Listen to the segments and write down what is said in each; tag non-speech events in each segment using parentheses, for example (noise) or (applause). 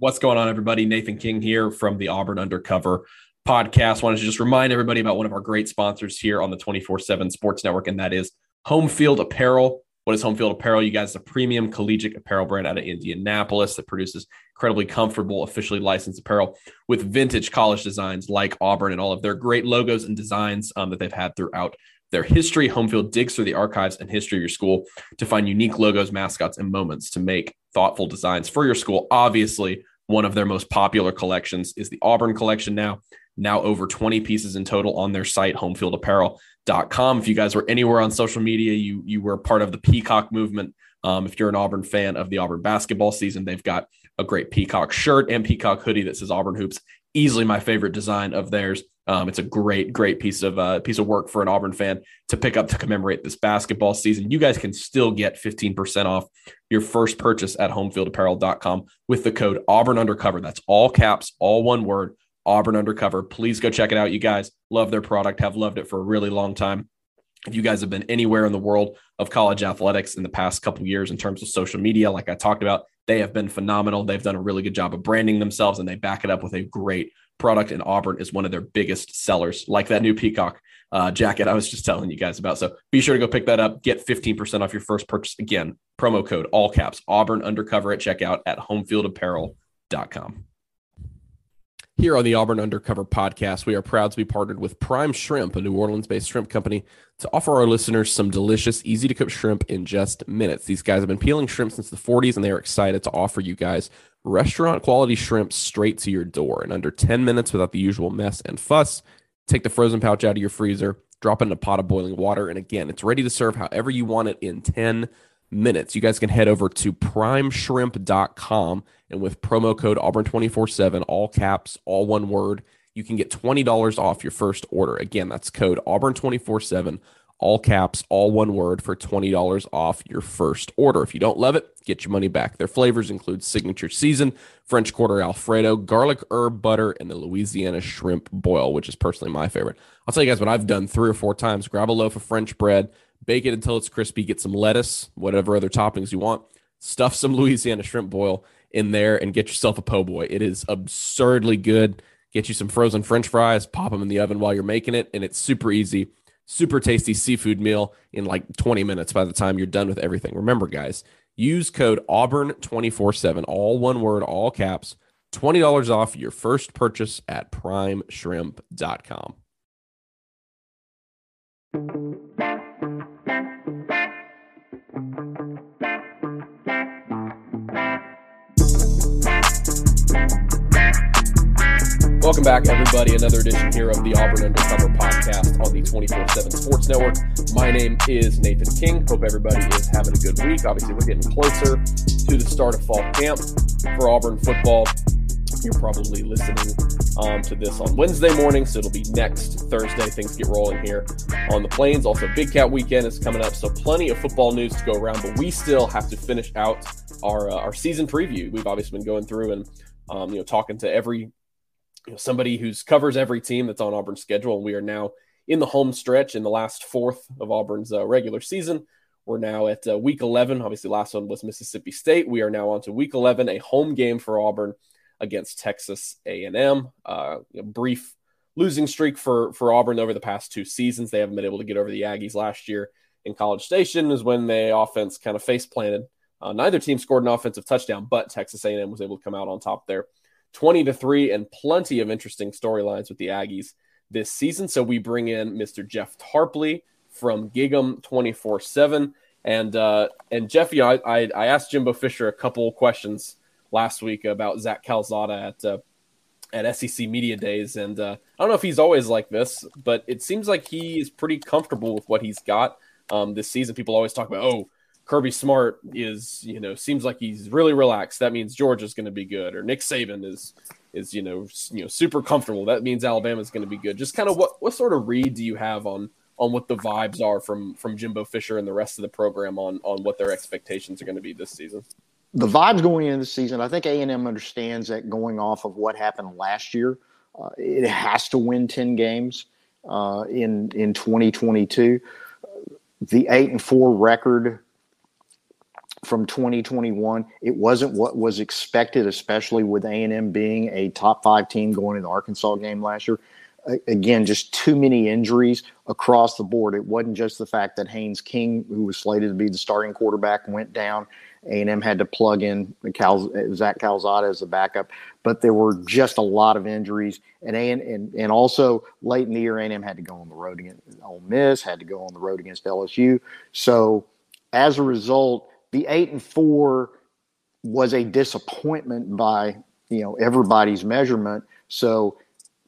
What's going on, everybody? Nathan King here from the Auburn Undercover podcast. Wanted to just remind everybody about one of our great sponsors here on the 24 7 Sports Network, and that is Home Field Apparel. What is Home Field Apparel? You guys, a premium collegiate apparel brand out of Indianapolis that produces incredibly comfortable, officially licensed apparel with vintage college designs like Auburn and all of their great logos and designs um, that they've had throughout their history. Home Field digs through the archives and history of your school to find unique logos, mascots, and moments to make thoughtful designs for your school. Obviously, one of their most popular collections is the Auburn collection now. Now over 20 pieces in total on their site, homefieldapparel.com. If you guys were anywhere on social media, you you were part of the Peacock movement. Um, if you're an Auburn fan of the Auburn basketball season, they've got a great Peacock shirt and Peacock hoodie that says Auburn Hoops. Easily my favorite design of theirs. Um, it's a great, great piece of uh, piece of work for an Auburn fan to pick up to commemorate this basketball season. You guys can still get 15% off your first purchase at homefieldapparel.com with the code Auburn Undercover. That's all caps, all one word, Auburn Undercover. Please go check it out. You guys love their product, have loved it for a really long time. If you guys have been anywhere in the world of college athletics in the past couple years in terms of social media, like I talked about, they have been phenomenal. They've done a really good job of branding themselves and they back it up with a great product And Auburn is one of their biggest sellers, like that new Peacock uh, jacket I was just telling you guys about. So be sure to go pick that up. Get 15% off your first purchase. Again, promo code all caps Auburn Undercover at checkout at homefieldapparel.com. Here on the Auburn Undercover podcast, we are proud to be partnered with Prime Shrimp, a New Orleans based shrimp company, to offer our listeners some delicious, easy to cook shrimp in just minutes. These guys have been peeling shrimp since the 40s, and they are excited to offer you guys restaurant quality shrimp straight to your door in under 10 minutes without the usual mess and fuss. Take the frozen pouch out of your freezer, drop it in a pot of boiling water, and again, it's ready to serve however you want it in 10 minutes. You guys can head over to primeshrimp.com and with promo code Auburn247, all caps, all one word, you can get $20 off your first order. Again, that's code Auburn247 all caps, all one word for $20 off your first order. If you don't love it, get your money back. Their flavors include signature season, French quarter Alfredo, garlic herb butter, and the Louisiana shrimp boil, which is personally my favorite. I'll tell you guys what I've done three or four times. Grab a loaf of French bread, bake it until it's crispy, get some lettuce, whatever other toppings you want, stuff some (laughs) Louisiana shrimp boil in there, and get yourself a po' boy. It is absurdly good. Get you some frozen French fries, pop them in the oven while you're making it, and it's super easy super tasty seafood meal in like 20 minutes by the time you're done with everything. Remember, guys, use code Auburn247, all one word, all caps, $20 off your first purchase at primeshrimp.com. Welcome back, everybody. Another edition here of the Auburn Undercover podcast on the 24 7 Sports Network. My name is Nathan King. Hope everybody is having a good week. Obviously, we're getting closer to the start of fall camp for Auburn football. You're probably listening um, to this on Wednesday morning, so it'll be next Thursday. Things get rolling here on the plains. Also, Big Cat weekend is coming up, so plenty of football news to go around. But we still have to finish out our uh, our season preview. We've obviously been going through and um, you know talking to every you know, somebody who's covers every team that's on Auburn's schedule. And we are now in the home stretch in the last fourth of Auburn's uh, regular season. We're now at uh, week 11. Obviously, last one was Mississippi State. We are now on to week 11, a home game for Auburn against Texas A&M. Uh, brief losing streak for for Auburn over the past two seasons. They haven't been able to get over the Aggies last year in College Station. Is when the offense kind of face planted. Uh, neither team scored an offensive touchdown, but Texas A&M was able to come out on top there 20 to 3 and plenty of interesting storylines with the Aggies this season. So we bring in Mr. Jeff Tarpley from Gig'em 24 7. And uh, and Jeff, you know, I, I, I asked Jimbo Fisher a couple questions last week about Zach Calzada at uh, at SEC Media Days, and uh, I don't know if he's always like this, but it seems like he is pretty comfortable with what he's got um, this season. People always talk about, oh, Kirby Smart is, you know, seems like he's really relaxed. That means Georgia's going to be good, or Nick Saban is is you know you know super comfortable. That means Alabama's going to be good. Just kind of what what sort of read do you have on on what the vibes are from from Jimbo Fisher and the rest of the program on on what their expectations are going to be this season? The vibes going into the season, I think A and M understands that going off of what happened last year, uh, it has to win ten games uh, in in 2022. The eight and four record from 2021. It wasn't what was expected, especially with A&M being a top five team going into the Arkansas game last year. Again, just too many injuries across the board. It wasn't just the fact that Haynes King, who was slated to be the starting quarterback, went down. A&M had to plug in Cal, Zach Calzada as a backup, but there were just a lot of injuries, and and and also late in the year, A&M had to go on the road against Ole Miss, had to go on the road against LSU. So as a result, the eight and four was a disappointment by you know everybody's measurement. So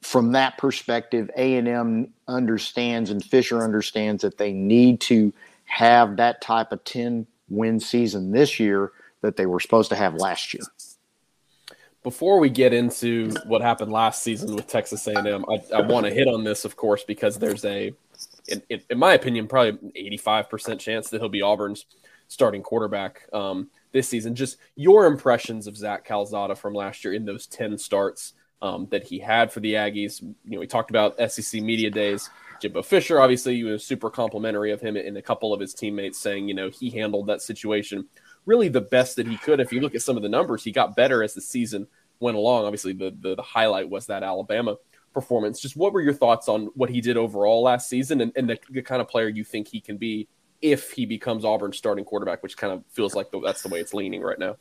from that perspective, A&M understands and Fisher understands that they need to have that type of 10 win season this year that they were supposed to have last year. Before we get into what happened last season with Texas A&M, I, I want to hit on this, of course, because there's a, in, in my opinion, probably 85% chance that he'll be Auburn's starting quarterback um, this season. Just your impressions of Zach Calzada from last year in those 10 starts um, that he had for the Aggies. You know, we talked about SEC media days. Jimbo Fisher, obviously, you were super complimentary of him and a couple of his teammates saying, you know, he handled that situation really the best that he could. If you look at some of the numbers, he got better as the season went along. Obviously, the, the, the highlight was that Alabama performance. Just what were your thoughts on what he did overall last season and, and the, the, kind of player you think he can be if he becomes Auburn's starting quarterback, which kind of feels like the, that's the way it's leaning right now.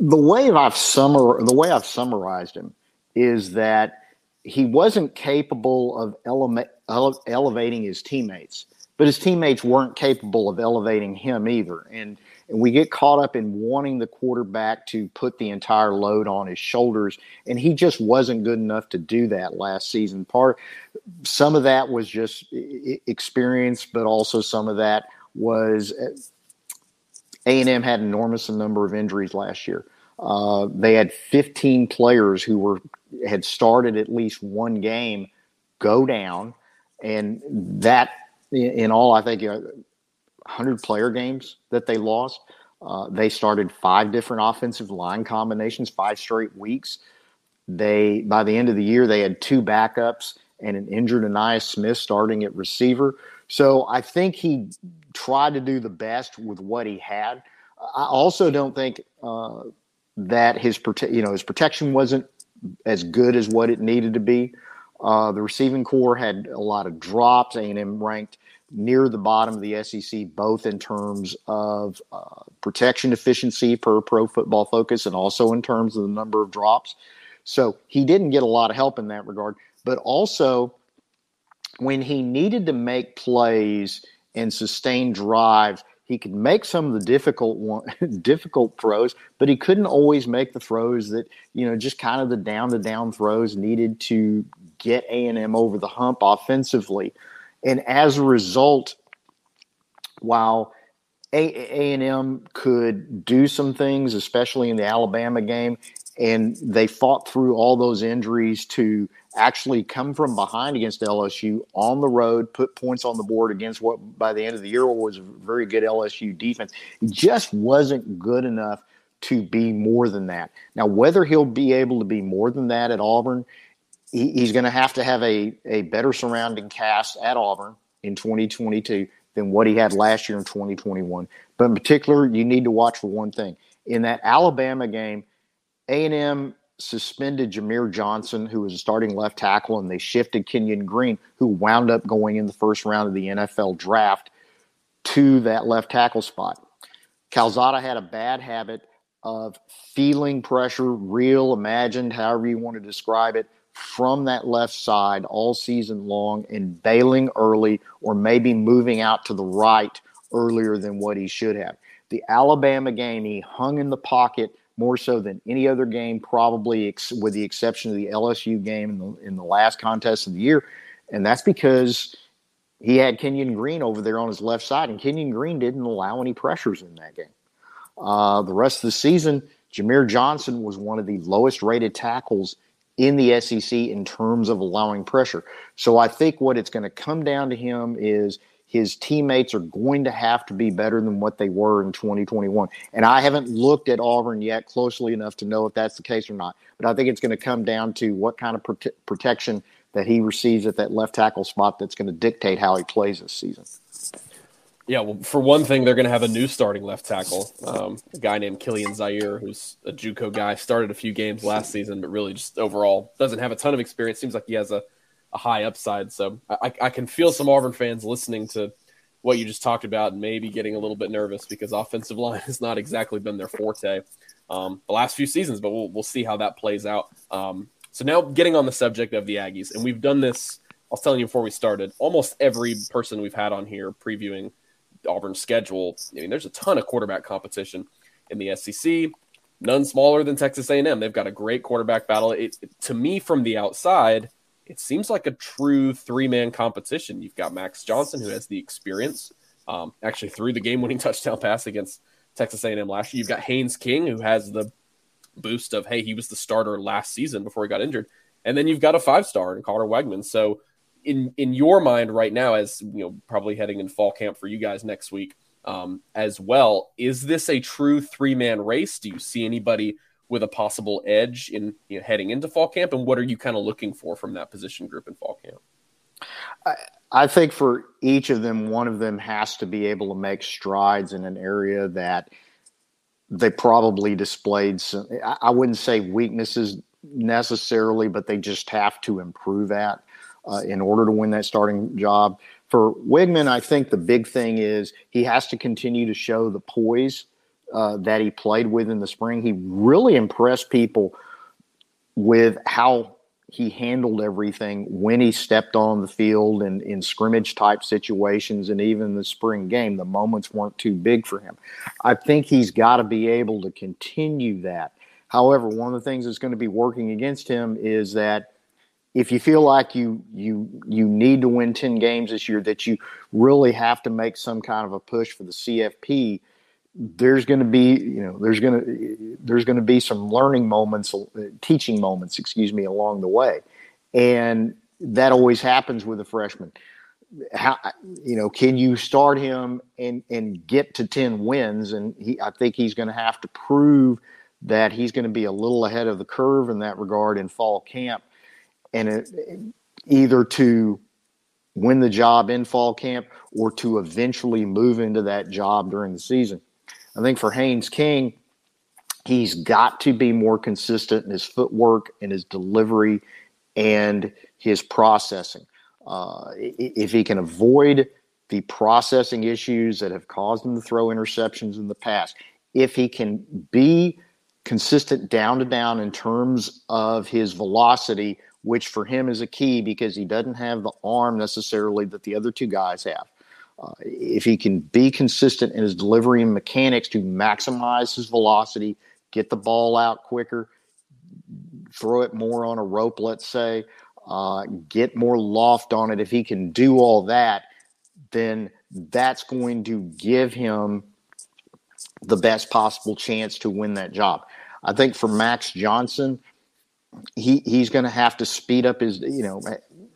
The way I've summar the way I've summarized him is that he wasn't capable of ele- ele- elevating his teammates, but his teammates weren't capable of elevating him either. And and we get caught up in wanting the quarterback to put the entire load on his shoulders, and he just wasn't good enough to do that last season. Part some of that was just experience, but also some of that was uh, A and M had an enormous number of injuries last year. Uh, they had 15 players who were had started at least one game go down, and that in all, I think, 100 player games that they lost. Uh, they started five different offensive line combinations, five straight weeks. They by the end of the year they had two backups and an injured Ainias Smith starting at receiver. So I think he tried to do the best with what he had. I also don't think uh, that his prote- you know his protection wasn't as good as what it needed to be. Uh, the receiving corps had a lot of drops. A&M ranked near the bottom of the SEC, both in terms of uh, protection efficiency per Pro Football Focus and also in terms of the number of drops. So he didn't get a lot of help in that regard. But also, when he needed to make plays and sustain drives, he could make some of the difficult one, (laughs) difficult throws, but he couldn't always make the throws that you know just kind of the down to down throws needed to get A and M over the hump offensively. And as a result, while A and M could do some things, especially in the Alabama game, and they fought through all those injuries to actually come from behind against LSU on the road, put points on the board against what by the end of the year was a very good LSU defense. It just wasn't good enough to be more than that. Now, whether he'll be able to be more than that at Auburn he, he's going to have to have a, a better surrounding cast at Auburn in 2022 than what he had last year in 2021. But in particular, you need to watch for one thing. In that Alabama game, A&M suspended Jahmir Johnson, who was a starting left tackle, and they shifted Kenyon Green, who wound up going in the first round of the NFL draft, to that left tackle spot. Calzada had a bad habit of feeling pressure, real, imagined, however you want to describe it, from that left side all season long and bailing early or maybe moving out to the right earlier than what he should have. The Alabama game, he hung in the pocket more so than any other game, probably ex- with the exception of the LSU game in the, in the last contest of the year. And that's because he had Kenyon Green over there on his left side, and Kenyon Green didn't allow any pressures in that game. Uh, the rest of the season, Jahmir Johnson was one of the lowest rated tackles in the SEC in terms of allowing pressure. So I think what it's going to come down to him is his teammates are going to have to be better than what they were in 2021. And I haven't looked at Auburn yet closely enough to know if that's the case or not. But I think it's going to come down to what kind of prote- protection that he receives at that left tackle spot that's going to dictate how he plays this season. Yeah, well, for one thing, they're going to have a new starting left tackle, um, a guy named Kilian Zierer, who's a JUCO guy. Started a few games last season, but really just overall doesn't have a ton of experience. Seems like he has a, a high upside. So I, I can feel some Auburn fans listening to what you just talked about and maybe getting a little bit nervous because offensive line (laughs) has not exactly been their forte um, the last few seasons, but we'll, we'll see how that plays out. Um, so now getting on the subject of the Aggies, and we've done this. I was telling you before we started. Almost every person we've had on here previewing Auburn's schedule. I mean, there's a ton of quarterback competition in the SEC. None smaller than Texas A&M. They've got a great quarterback battle. It, to me, from the outside, it seems like a true three-man competition. You've got Max Johnson, who has the experience, um, actually threw the game-winning (laughs) touchdown pass against Texas A&M last year. You've got Haynes King, who has the boost of hey, he was the starter last season before he got injured, and then you've got a five-star in Carter Weigman. So in in your mind right now, as you know, probably heading in fall camp for you guys next week um, as well, is this a true three man race? Do you see anybody with a possible edge in you know, heading into fall camp, and what are you kind of looking for from that position group in fall camp? I, I think for each of them, one of them has to be able to make strides in an area that they probably displayed. Some, I wouldn't say weaknesses necessarily, but they just have to improve at uh, in order to win that starting job. For Weigman, I think the big thing is he has to continue to show the poise uh, that he played with in the spring. He really impressed people with how he handled everything when he stepped on the field and in scrimmage type situations and even the spring game the moments weren't too big for him i think he's got to be able to continue that however one of the things that's going to be working against him is that if you feel like you you you need to win 10 games this year that you really have to make some kind of a push for the CFP there's going to be you know there's going to there's going to be some learning moments uh, teaching moments excuse me along the way. And that always happens with a freshman. How you know can you start him and and get to 10 wins? And he I think he's going to have to prove that he's going to be a little ahead of the curve in that regard in fall camp and it, either to win the job in fall camp or to eventually move into that job during the season. I think for Haynes King, he's got to be more consistent in his footwork and his delivery and his processing. Uh, if he can avoid the processing issues that have caused him to throw interceptions in the past, if he can be consistent down to down in terms of his velocity which for him is a key because he doesn't have the arm necessarily that the other two guys have. Uh, if he can be consistent in his delivery and mechanics to maximize his velocity, get the ball out quicker, throw it more on a rope, let's say, uh, get more loft on it. If he can do all that, then that's going to give him the best possible chance to win that job. I think for Max Johnson, he he's going to have to speed up his you know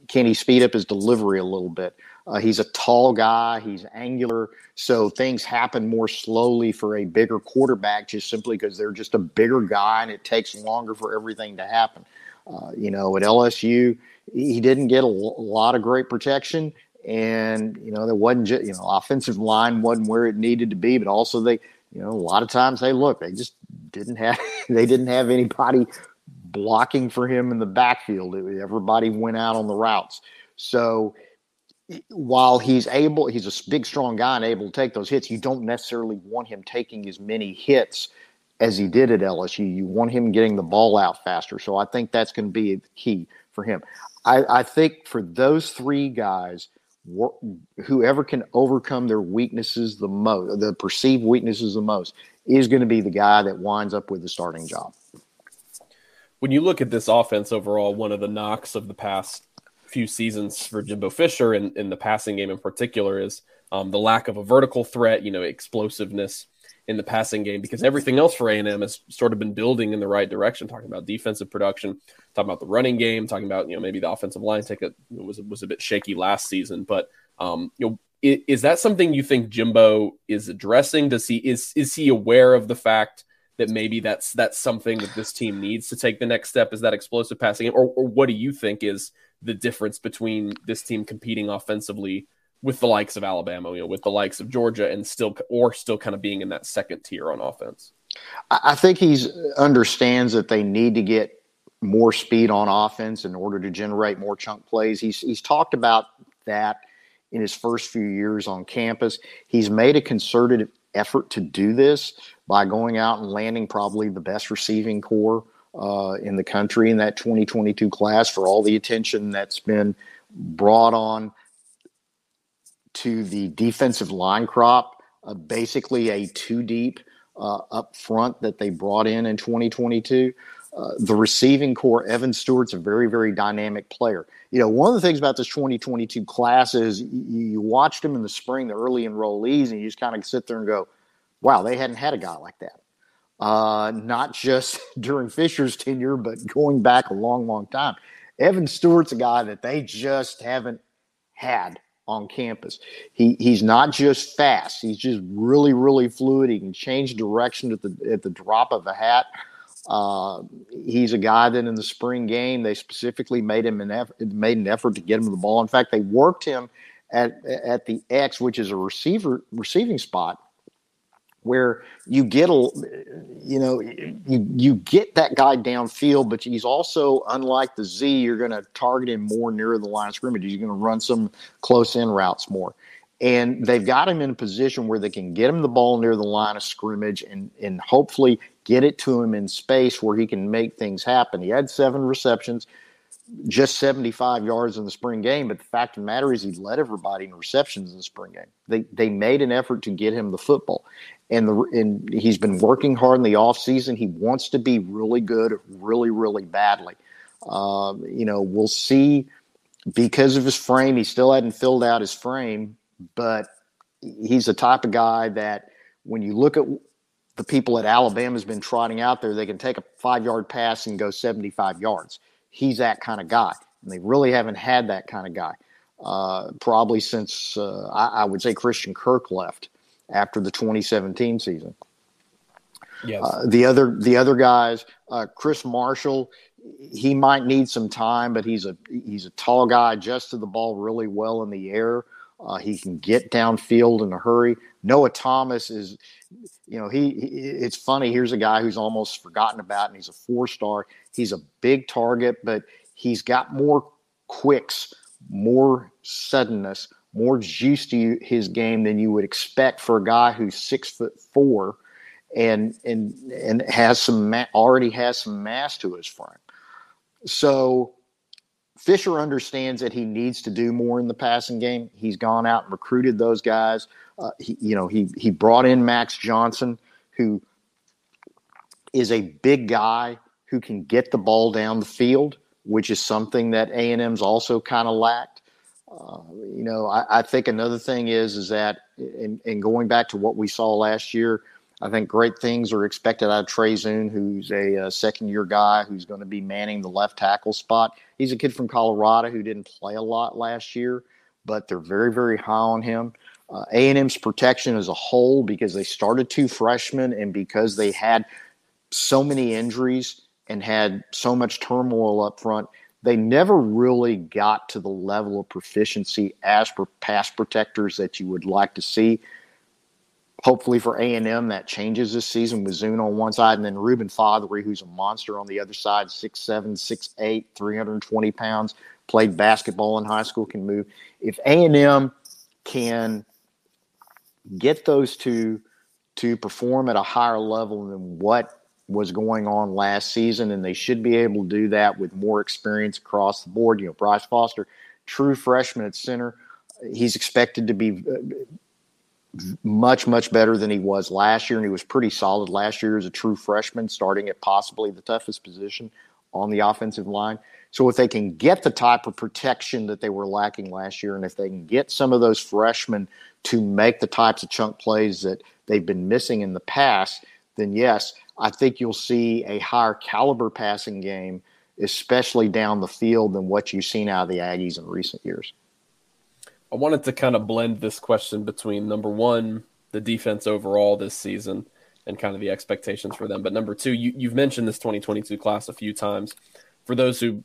can he speed up his delivery a little bit? Uh, he's a tall guy he's angular so things happen more slowly for a bigger quarterback just simply because they're just a bigger guy and it takes longer for everything to happen. Uh, you know at lsu he didn't get a, lot of great protection and you know there wasn't just you know offensive line wasn't where it needed to be but also they you know a lot of times they look they just didn't have (laughs) they didn't have anybody blocking for him in the backfield. Everybody went out on the routes. So while he's able, he's a big, strong guy and able to take those hits, you don't necessarily want him taking as many hits as he did at LSU. You want him getting the ball out faster. So I think that's going to be the key for him. I, I think for those three guys, whoever can overcome their weaknesses the most, the perceived weaknesses the most, is going to be the guy that winds up with the starting job when you look at this offense overall, one of the knocks of the past few seasons for Jimbo Fisher and in the passing game in particular is um, the lack of a vertical threat, you know, explosiveness in the passing game because everything else for A&M has sort of been building in the right direction. Talking about defensive production, talking about the running game, talking about you know maybe the offensive line take a was was a bit shaky last season, but um, you know is, is that something you think Jimbo is addressing? Does he is is he aware of the fact that maybe that's that's something that this team needs to take the next step is that explosive passing game or, or what do you think is the difference between this team competing offensively with the likes of Alabama, you know, with the likes of Georgia, and still or still kind of being in that second tier on offense? I think he understands that they need to get more speed on offense in order to generate more chunk plays. He's he's talked about that in his first few years on campus. He's made a concerted effort to do this by going out and landing probably the best receiving corps uh, in the country in that 2022 class for all the attention that's been brought on to the defensive line crop. Uh, basically, a two deep uh, up front that they brought in in 2022. Uh, the receiving corps, Evan Stewart's a very, very dynamic player. You know, one of the things about this 2022 class is you, you watched them in the spring, the early enrollees, and you just kind of sit there and go, wow, they hadn't had a guy like that. Uh, not just (laughs) during Fisher's tenure, but going back a long, long time. Evan Stewart's a guy that they just haven't had on campus. He he's not just fast; he's just really, really fluid. He can change direction at the at the drop of a hat. Uh, he's a guy that in the spring game they specifically made him an effort, made an effort to get him the ball. In fact, they worked him at at the X, which is a receiver receiving spot, where you get a you know you you get that guy downfield but he's also unlike the z you're going to target him more near the line of scrimmage you're going to run some close in routes more and they've got him in a position where they can get him the ball near the line of scrimmage and and hopefully get it to him in space where he can make things happen he had seven receptions just 75 yards in the spring game. But the fact of the matter is, he led everybody in receptions in the spring game. They they made an effort to get him the football, and the and he's been working hard in the offseason. He wants to be really good, really, really badly. Um, you know, we'll see because of his frame. He still hadn't filled out his frame, but he's the type of guy that when you look at the people at Alabama's been trotting out there, they can take a five yard pass and go 75 yards. He's that kind of guy. And they really haven't had that kind of guy. Uh, probably since uh, I, I, would say Christian Kirk left after the 2017 season. Yes. Uh, the other the other guys, uh, Chris Marshall, he might need some time, but he's a he's a tall guy, adjusted the ball really well in the air. Uh, he can get downfield in a hurry. Noah Thomas is, you know, he, he, It's funny. Here's a guy who's almost forgotten about, and he's a four star. He's a big target, but he's got more quicks, more suddenness, more juice to his game than you would expect for a guy who's six foot four and and and has some ma- already has some mass to his frame. So Fisher understands that he needs to do more in the passing game. He's gone out and recruited those guys. Uh, he, you know, he he brought in Max Johnson, who is a big guy who can get the ball down the field, which is something that A and M's also kind of lacked. Uh, you know, I, I, think another thing is is that in, in, going back to what we saw last year, I think great things are expected out of Trey Zuhn, who's a, a second year guy who's going to be manning the left tackle spot. He's a kid from Colorado who didn't play a lot last year, but they're very very high on him. Uh, A&M's protection as a whole because they started two freshmen and because they had so many injuries and had so much turmoil up front they never really got to the level of proficiency as per pass protectors that you would like to see. Hopefully for A and M, that changes this season with Zuhn on one side, and then Reuben Fatheree, who's a monster on the other side, 6'7", 6'8", 320 pounds, played basketball in high school, can move. If A and M can get those two to perform at a higher level than what was going on last season, and they should be able to do that with more experience across the board. You know, Bryce Foster, true freshman at center, he's expected to be uh, much, much better than he was last year, and he was pretty solid last year as a true freshman, starting at possibly the toughest position on the offensive line. So if they can get the type of protection that they were lacking last year, and if they can get some of those freshmen to make the types of chunk plays that they've been missing in the past, then yes, I think you'll see a higher caliber passing game, especially down the field, than what you've seen out of the Aggies in recent years. I wanted to kind of blend this question between number one, the defense overall this season and kind of the expectations for them. But number two, you, you've mentioned this 2022 class a few times. For those who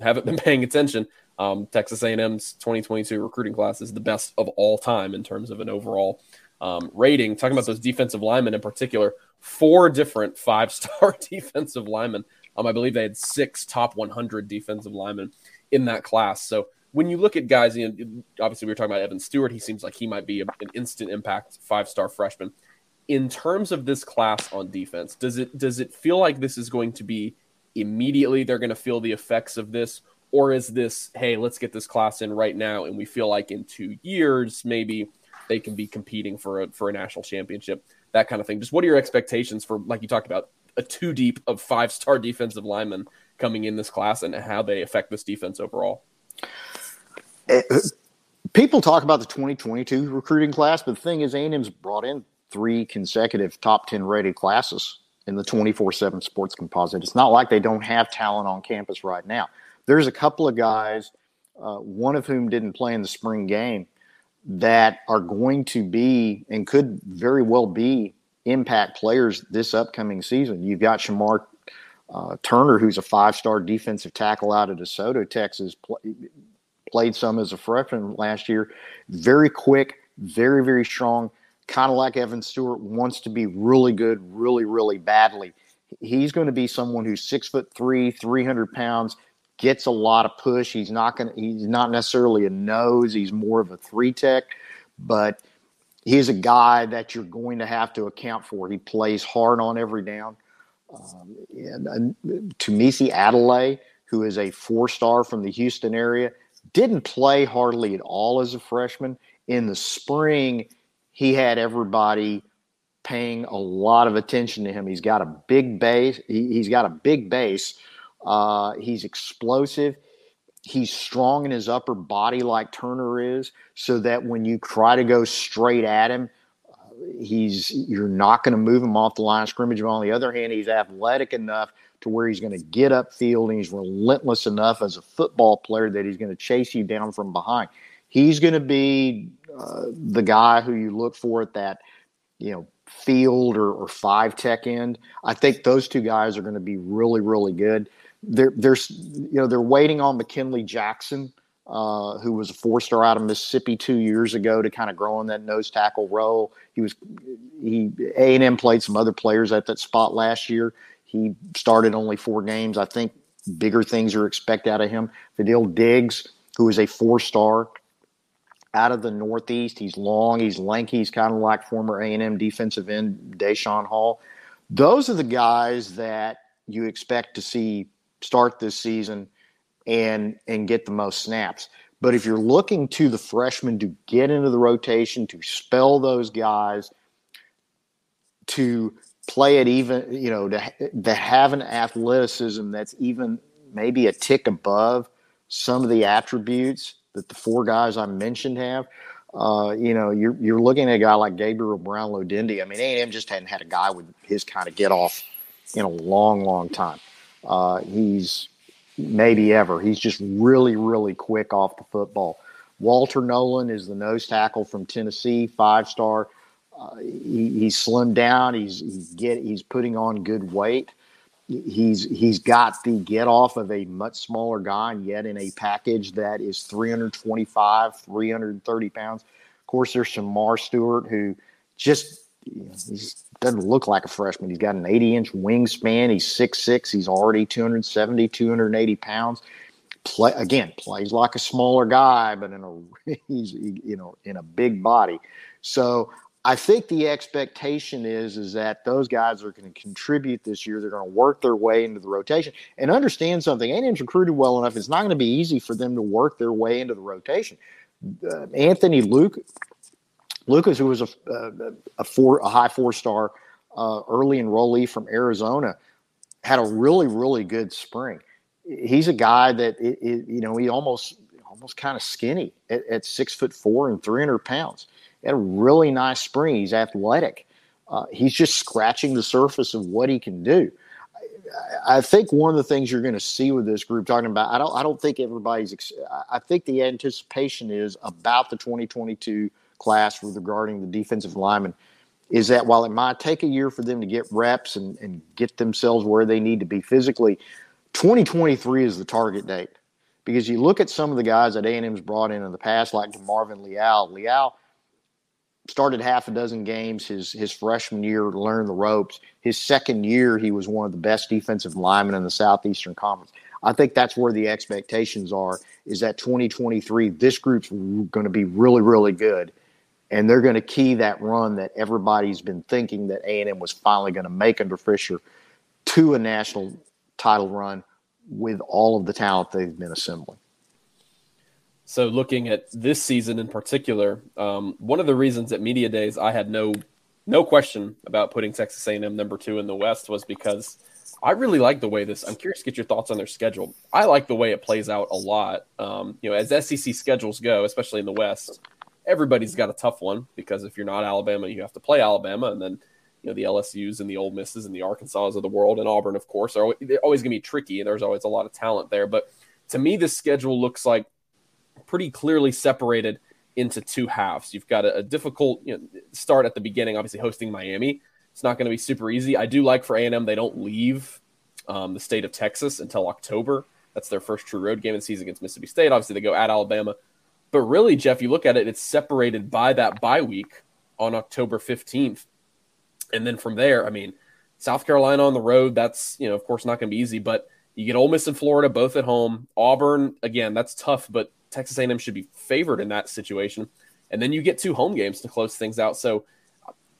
haven't been (laughs) paying attention, Um, Texas A&M's 2022 recruiting class is the best of all time in terms of an overall um, rating. Talking about those defensive linemen in particular, four different five-star (laughs) defensive linemen. Um, I believe they had six top 100 defensive linemen in that class. So when you look at guys, you know, obviously we were talking about Evan Stewart. He seems like he might be an instant impact five-star freshman. In terms of this class on defense, does it does it feel like this is going to be immediately they're going to feel the effects of this, or is this hey let's get this class in right now and we feel like in two years maybe they can be competing for a for a national championship that kind of thing. Just what are your expectations for like you talked about a two deep of five star (laughs) defensive linemen coming in this class and how they affect this defense overall? Eh, people talk about the 2022 recruiting class, but the thing is, A&M's brought in three consecutive top 10 rated classes in the 24 7 sports composite. It's not like they don't have talent on campus right now. There's a couple of guys, uh, one of whom didn't play in the spring game, that are going to be and could very well be impact players this upcoming season. You've got Shemar uh, Turner, who's a five star defensive tackle out of DeSoto, Texas, played some as a freshman last year. Very quick, very, very strong, kind of like Evan Stewart, wants to be really good, really, really badly. He's going to be someone who's six foot three, 300 pounds, gets a lot of push. He's not going. to, He's not necessarily a nose. He's more of a three tech, but he's a guy that you're going to have to account for. He plays hard on every down. Um, and, and Tunmise Adeleye, who is a four star from the Houston area, didn't play hardly at all as a freshman. In the spring, he had everybody paying a lot of attention to him. He's got a big base. He, has got a big base uh, he's explosive. He's strong in his upper body, like Turner is, so that when you try to go straight at him, uh, he's you're not going to move him off the line of scrimmage. But on the other hand, he's athletic enough to where he's going to get upfield and he's relentless enough as a football player that he's going to chase you down from behind. He's going to be uh, the guy who you look for at that, you know, field or, or five tech end. I think those two guys are going to be really, really good they're, there's you know they're waiting on McKinley Jackson, uh, who was a four star out of Mississippi two years ago to kind of grow in that nose tackle role. He was he A and M played some other players at that spot last year. He started only four games. I think bigger things are expected out of him. Fadil Diggs, who is a four star out of the Northeast. He's long, he's lanky, he's kind of like former A and M defensive end Deshaun Hall. Those are the guys that you expect to see start this season and and get the most snaps. But if you're looking to the freshmen to get into the rotation, to spell those guys, to play it even, you know, to, to have an athleticism that's even maybe a tick above some of the attributes that the four guys I mentioned have. Uh, you know, you're you're looking at a guy like Gabriel Brownlow-Dindy. I mean, A&M just hadn't had a guy with his kind of get off in a long, long time. Uh, he's maybe ever. He's just really, really quick off the football. Walter Nolan is the nose tackle from Tennessee, five star. Uh, he, he's slimmed down. He's he's get he's putting on good weight. He's he's got the get off of a much smaller guy, and yet in a package that is 325, 330 pounds. Of course, there's Shemar Stewart who just he doesn't look like a freshman. He's got an 80 inch wingspan. He's 6'6. He's already 270, 280 pounds. Play again, plays like a smaller guy, but in a (laughs) he's you know in a big body. So I think the expectation is is that those guys are going to contribute this year. They're going to work their way into the rotation and understand something. A&M's recruited well enough. It's not going to be easy for them to work their way into the rotation. Uh, Anthony Luke Lucas, who was a, a, four, a high four star uh, early enrollee from Arizona, had a really, really good spring. He's a guy that it, it, you know he almost almost kind of skinny at, at, six foot four and three hundred pounds. Had a really nice spring. He's athletic. Uh, he's just scratching the surface of what he can do. I, I think one of the things you're going to see with this group talking about, I don't, I don't think everybody's. I think the anticipation is about the 2022 class regarding the defensive lineman is that while it might take a year for them to get reps and, and get themselves where they need to be physically, 2023 is the target date. because you look at some of the guys that A&M's brought in in the past, like Marvin Leal. Leal started half a dozen games his his freshman year, learned the ropes. His second year, he was one of the best defensive linemen in the Southeastern Conference. I think that's where the expectations are. Is that 2023? This group's going to be really, really good, and they're going to key that run that everybody's been thinking that A&M was finally going to make under Fisher to a national title run with all of the talent they've been assembling. So, looking at this season in particular, um, one of the reasons at media days I had no no question about putting Texas A&M number two in the West was because I really like the way this. I'm curious to get your thoughts on their schedule. I like the way it plays out a lot. Um, you know, as SEC schedules go, especially in the West, everybody's got a tough one because if you're not Alabama, you have to play Alabama, and then you know the LSU's and the Old Misses and the Arkansas of the world and Auburn, of course, are they're always going to be tricky. And there's always a lot of talent there, but to me, this schedule looks like pretty clearly separated into two halves. You've got a, a difficult you know, start at the beginning, obviously hosting Miami. It's not going to be super easy. I do like for A&M they don't leave um, the state of Texas until October. That's their first true road game of the season against Mississippi State. Obviously, they go at Alabama. But really, Jeff, you look at it, it's separated by that bye week on October 15th. And then from there, I mean, South Carolina on the road, that's, you know, of course, not going to be easy, but you get Ole Miss and Florida both at home. Auburn, again, that's tough, but Texas A&M should be favored in that situation. And then you get two home games to close things out. So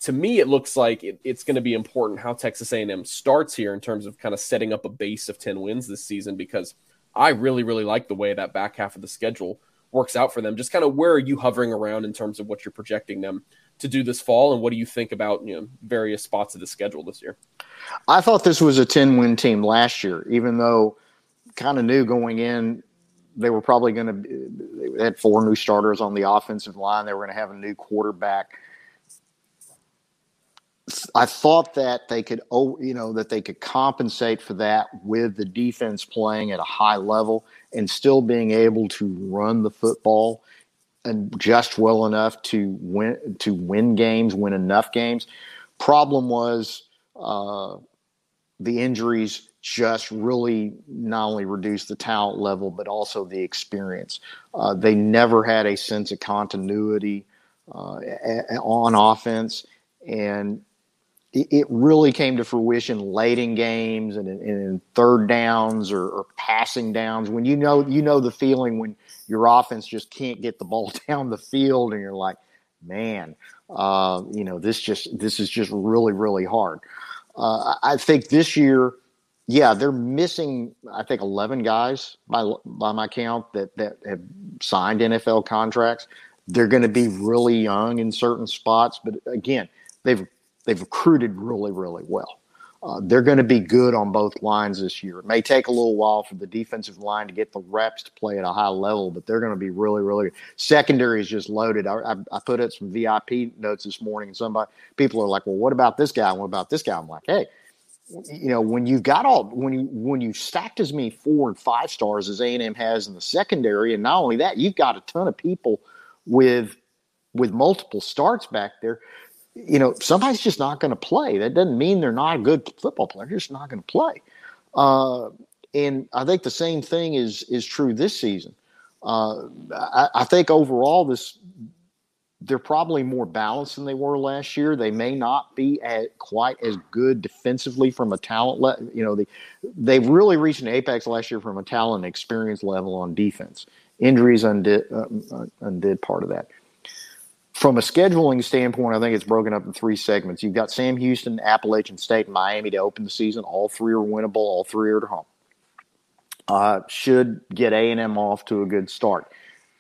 to me, it looks like it, it's going to be important how Texas A&M starts here in terms of kind of setting up a base of 10 wins this season because I really, really like the way that back half of the schedule works out for them. Just kind of where are you hovering around in terms of what you're projecting them to do this fall, and what do you think about you know various spots of the schedule this year? I thought this was a 10 win team last year, even though kind of knew going in they were probably going to they had four new starters on the offensive line. They were going to have a new quarterback. I thought that they could, oh, you know, that they could compensate for that with the defense playing at a high level and still being able to run the football and just well enough to win to win games, win enough games. Problem was uh, the injuries just really not only reduced the talent level but also the experience. Uh, they never had a sense of continuity uh, on offense, and it really came to fruition late in games and in, third downs or, or, passing downs. When you know you know the feeling when your offense just can't get the ball (laughs) down the field and you're like man uh, you know this just this is just really really hard. Uh, i think this year yeah, they're missing. I think eleven guys by by my count that that have signed NFL contracts. They're going to be really young in certain spots, but again, they've they've recruited really really well. Uh, they're going to be good on both lines this year. It may take a little while for the defensive line to get the reps to play at a high level, but they're going to be really, really good. Secondary is just loaded. I, I, I put up some VIP notes this morning, and somebody people are like, "Well, what about this guy? What about this guy?" I'm like, "Hey, you know when you've got all when you when you stacked as many four and five stars as A&M has in the secondary and not only that you've got a ton of people with with multiple starts back there you know somebody's just not going to play. That doesn't mean they're not a good football player. They're just not going to play. Uh, and I think the same thing is is true this season. Uh, I, I think overall this they're probably more balanced than they were last year. They may not be at quite as good defensively from a talent. level. you know, they they really reached an apex last year from a talent experience level on defense. Injuries undid uh, undid part of that. From a scheduling standpoint, I think it's broken up in three segments. You've got Sam Houston, Appalachian State, and Miami to open the season. All three are winnable. All three are at home. Uh, should get A and M off to a good start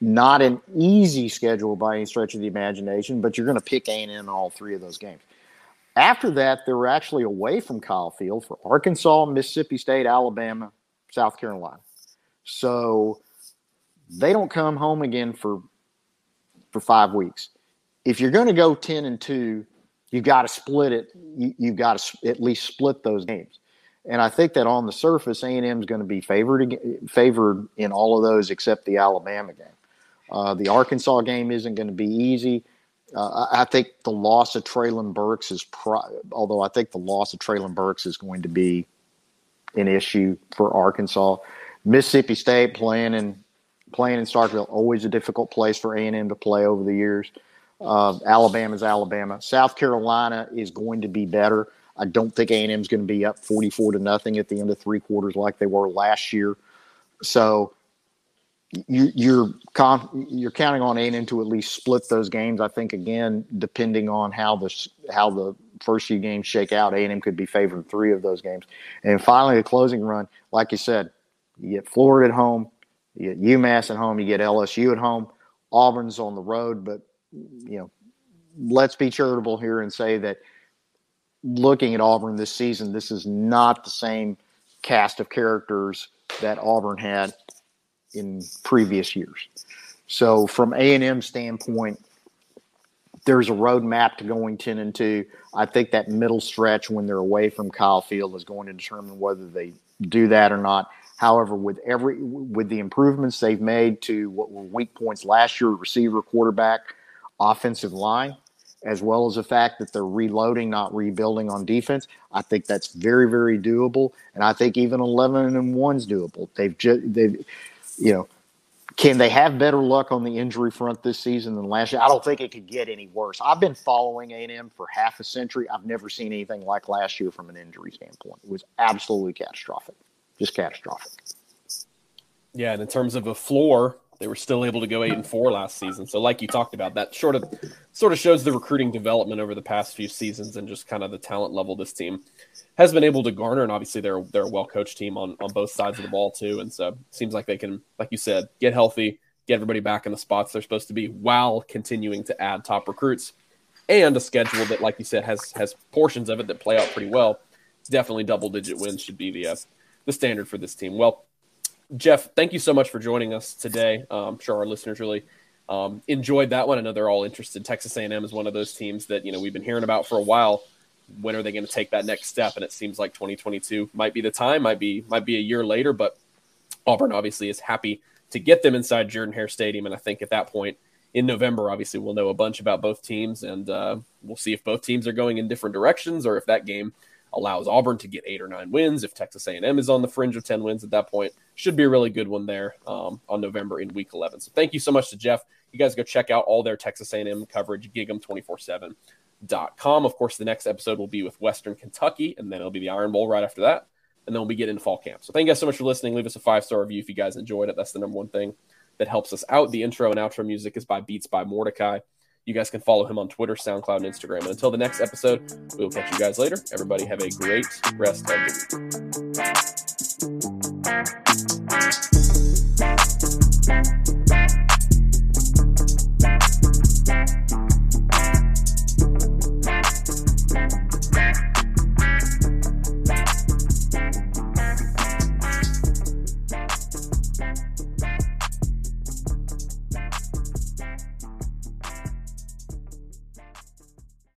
not an easy schedule by any stretch of the imagination, but you're going to pick A&M in all three of those games. After that, they were actually away from Kyle Field for Arkansas, Mississippi State, Alabama, South Carolina. So they don't come home again for for five weeks. If you're going to go ten and two, you've got to split it. You, have got to at least split those games. And I think that on the surface, A and M is going to be favored favored in all of those except the Alabama game. Uh, the Arkansas game isn't going to be easy. Uh, I, think the loss of Treylon Burks is, pro- although I think the loss of Treylon Burks is going to be an issue for Arkansas. Mississippi State playing in playing in Starkville always a difficult place for A and M to play over the years. Uh, Alabama's Alabama. South Carolina is going to be better. I don't think A and M is going to be up forty four to nothing at the end of three quarters like they were last year. So you, you're con- you're counting on A&M to at least split those games. I think again, depending on how the how the first few games shake out, A&M could be favored in three of those games. And finally, the closing run, like you said, you get Florida at home, you get UMass at home, you get LSU at home. Auburn's on the road, but you know, let's be charitable here and say that looking at Auburn this season, this is not the same cast of characters that Auburn had in previous years. So from A and M standpoint, there's a roadmap to going ten and two. I think that middle stretch when they're away from Kyle Field is going to determine whether they do that or not. However, with every with the improvements they've made to what were weak points last year, receiver, quarterback, offensive line, as well as the fact that they're reloading, not rebuilding on defense, I think that's very, very doable. And I think even eleven and one's doable. They've just they've you know, can they have better luck on the injury front this season than last year? I don't think it could get any worse. I've been following A&M for half a century. I've never seen anything like last year from an injury standpoint. It was absolutely catastrophic, just catastrophic. Yeah, and in terms of a floor, they were still able to go eight and four last season. So, like you talked about, that sort of sort of shows the recruiting development over the past few seasons and just kind of the talent level this team has been able to garner, and obviously they're they're a well coached team on on both sides of the ball too, and so seems like they can, like you said, get healthy, get everybody back in the spots they're supposed to be, while continuing to add top recruits, and a schedule that, like you said, has has portions of it that play out pretty well. It's definitely double digit wins should be the uh, the standard for this team. Well, Jeff, thank you so much for joining us today. Um, I'm sure our listeners really um, enjoyed that one. I know they're all interested. Texas A&M is one of those teams that you know we've been hearing about for a while when are they going to take that next step? And it seems like 2022 might be the time, might be might be a year later, but Auburn obviously is happy to get them inside Jordan Hare Stadium, and I think at that point in November, obviously we'll know a bunch about both teams, and uh, we'll see if both teams are going in different directions or if that game allows Auburn to get eight or nine wins. If Texas A&M is on the fringe of 10 wins at that point, should be a really good one there um, on November in Week 11. So thank you so much to Jeff. You guys go check out all their Texas A&M coverage, gig 'em 24 seven com. Of course, the next episode will be with Western Kentucky, and then it'll be the Iron Bowl right after that. And then we'll be getting into fall camp. So thank you guys so much for listening. Leave us a five star review if you guys enjoyed it. That's the number one thing that helps us out. The intro and outro music is by Beats by Mordecai. You guys can follow him on Twitter, SoundCloud, and Instagram. And until the next episode, we will catch you guys later. Everybody have a great rest of the week. Thank you.